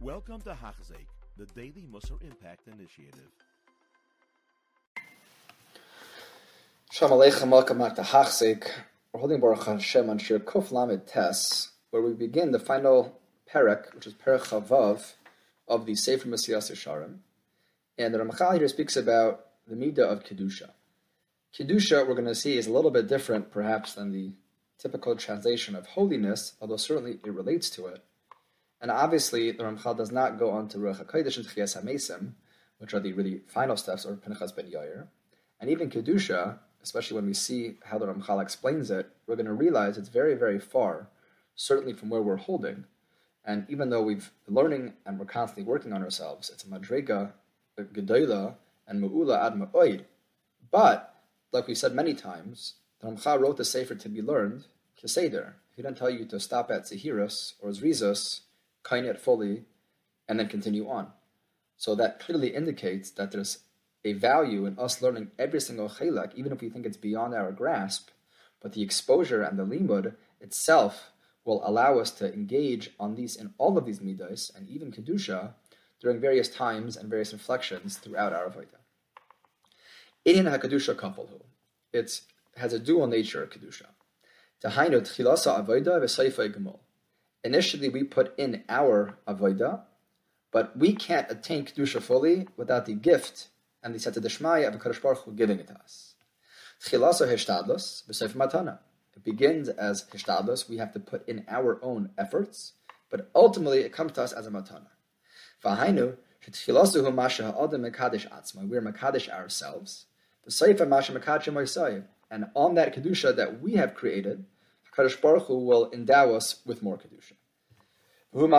Welcome to Hachzik, the Daily Musar Impact Initiative. Shalom Aleichem, welcome back to Hachzik. We're holding Baruch Hashem on Shir Kuf Lamed Tes, where we begin the final Perek, which is Perek Chavav, of the Sefer Mesilas Yesharim. And the Ramchal here speaks about the Midah of Kedusha. Kedusha, we're going to see, is a little bit different, perhaps, than the typical translation of holiness, although certainly it relates to it. And obviously, the Ramchal does not go on to Ruach HaKodesh and Tchias HaMesim, which are the really final steps of Pinchas ben Yair. And even Kedusha, especially when we see how the Ramchal explains it, we're going to realize it's very, very far, certainly from where we're holding. And even though we've learning and we're constantly working on ourselves, it's a madrega, a gedola, and ma'ula ad ma'oid. But, like we said many times, the Ramchal wrote the Sefer to be learned, keseder. He didn't tell you to stop at Zahirus or Zrizus, kainet fully, and then continue on. So that clearly indicates that there's a value in us learning every single chelak, even if we think it's beyond our grasp, but the exposure and the limud itself will allow us to engage on these in all of these midas and even kedusha during various times and various inflections throughout our avodah. Inyan hakadusha kapalhu. It has a dual nature of kedusha. Tahainu tchilasa avodah v'seifa gemol. Initially, we put in our avodah, but we can't attain kedusha fully without the gift and the Siyata Deshmaya of Kadosh Baruch Hu giving it to us. Tchilasa hishtadlos v'seif matana. It begins as hishtadlos. We have to put in our own efforts, but ultimately it comes to us as a matana. V'hainu shetchilasu hu masha ha'adam mekadesh atzma. We're mekadesh ourselves. V'seif masha mekadesh moisayim. And on that kedusha that we have created, Kadosh Baruch Hu will endow us with more kedusha. Sanctify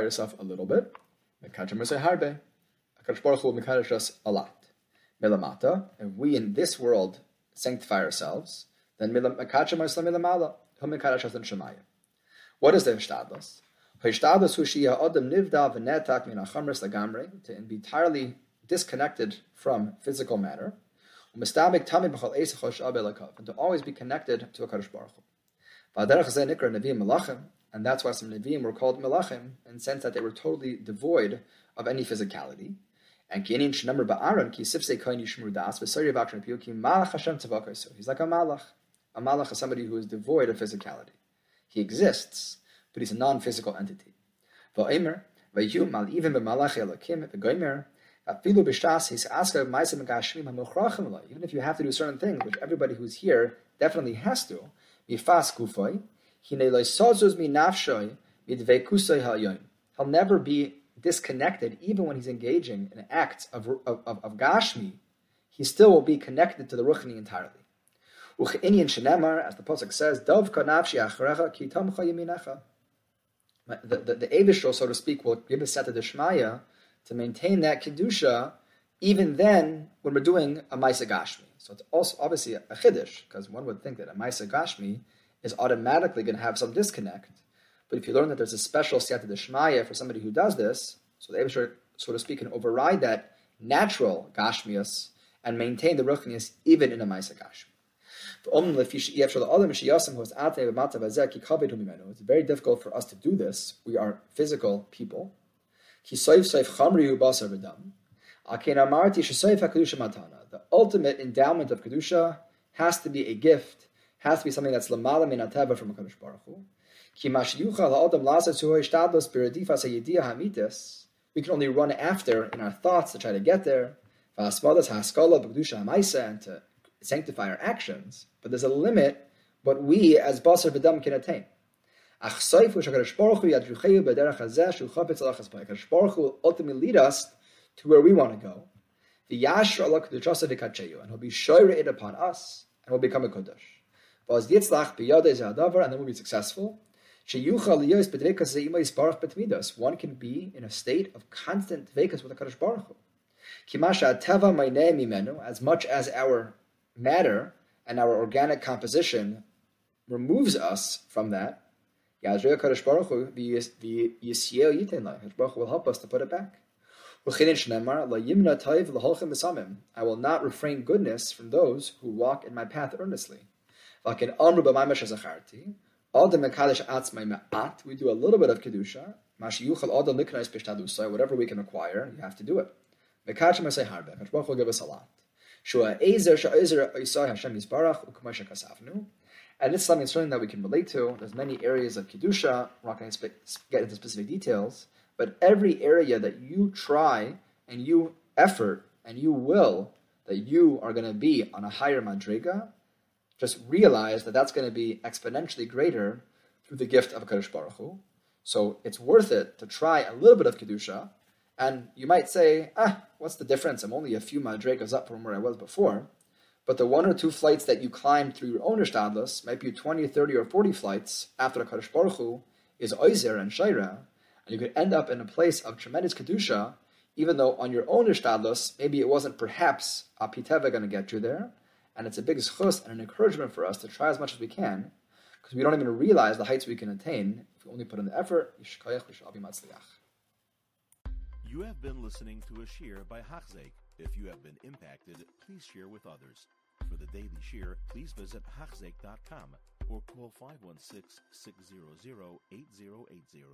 yourself a little bit. Mekadosh Baruch Hu us a lot. If we in this world sanctify ourselves, then mekadosh milamala, hu mekadosh us in Shemaya. What is the hishtadlos? Hishtadlos hu shia adam nivda v'netak min achamris lagamre, to be entirely disconnected from physical matter, and to always be connected to a Kadosh Baruch Hu. And that's why some Nevi'im were called Melachim, in the sense that they were totally devoid of any physicality. And Kinin Shnamr Ba'aron, Ki Sifse Koin Yishmur Das, Vesari Vakran Piyu, Ki Malach Hashem Tzavakar. So he's like a Malach. A Malach is somebody who is devoid of physicality. He exists, but he's a non physical entity. Va'emer, Vayu Mal Even B'Malach Elokim, V'Goimer, even if you have to do certain things, which everybody who's here definitely has to, he'll never be disconnected, even when he's engaging in acts of, of, of, of Gashmi, he still will be connected to the Ruchni entirely. As the Pasuk says, the, the, the Avishal, so to speak, will give a set of Deshmaya to maintain that kedusha, even then when we're doing a Maisa Gashmi. So it's also obviously a, chiddush because one would think that a Maisa Gashmi is automatically going to have some disconnect. But if you learn that there's a special siyata deshmaya for somebody who does this, so the Abishur, so to speak, can override that natural Gashmias and maintain the ruchnius even in a Maisa Gashmi. It's very difficult for us to do this. We are physical people. The ultimate endowment of Kedusha has to be a gift, has to be something that's lamala min ateva from HaKadosh Baruch Hu. We can only run after in our thoughts to try to get there, and to sanctify our actions. But there's a limit what we as Basar V'dam can attain. Will ultimately lead us to where we want to go. The Yashra Allah and he'll be shoyre it upon us, and we'll become a Kodesh. And then we'll be successful. One can be in a state of constant vekas with the Kadosh Baruch Hu. As much as our matter and our organic composition removes us from that, Kadosh Baruch Hu will help us to put it back. I will not refrain goodness from those who walk in my path earnestly. We do a little bit of kedusha. Whatever we can acquire, you have to do it. Will give us a lot. And this is something that we can relate to. There's many areas of kedusha. We're not going to get into specific details, but every area that you try and you effort and you will that you are going to be on a higher madriga, just realize that that's going to be exponentially greater through the gift of a Kadosh Baruch Hu. So it's worth it to try a little bit of Kedusha. And you might say, ah, what's the difference? I'm only a few madrigas up from where I was before. But the one or two flights that you climb through your own Ishtadlus might be 20, 30, or 40 flights after Kadosh Baruch Hu is Oizer and Shaira. And you could end up in a place of tremendous Kedusha, even though on your own Ishtadlus, maybe it wasn't perhaps a Piteva going to get you there, and it's a big schus and an encouragement for us to try as much as we can, because we don't even realize the heights we can attain if we only put in the effort. You have been listening to a shear by Hachzeik. If you have been impacted, please share with others. For the daily shear, please visit Hachzeik.com or call 516 600 8080.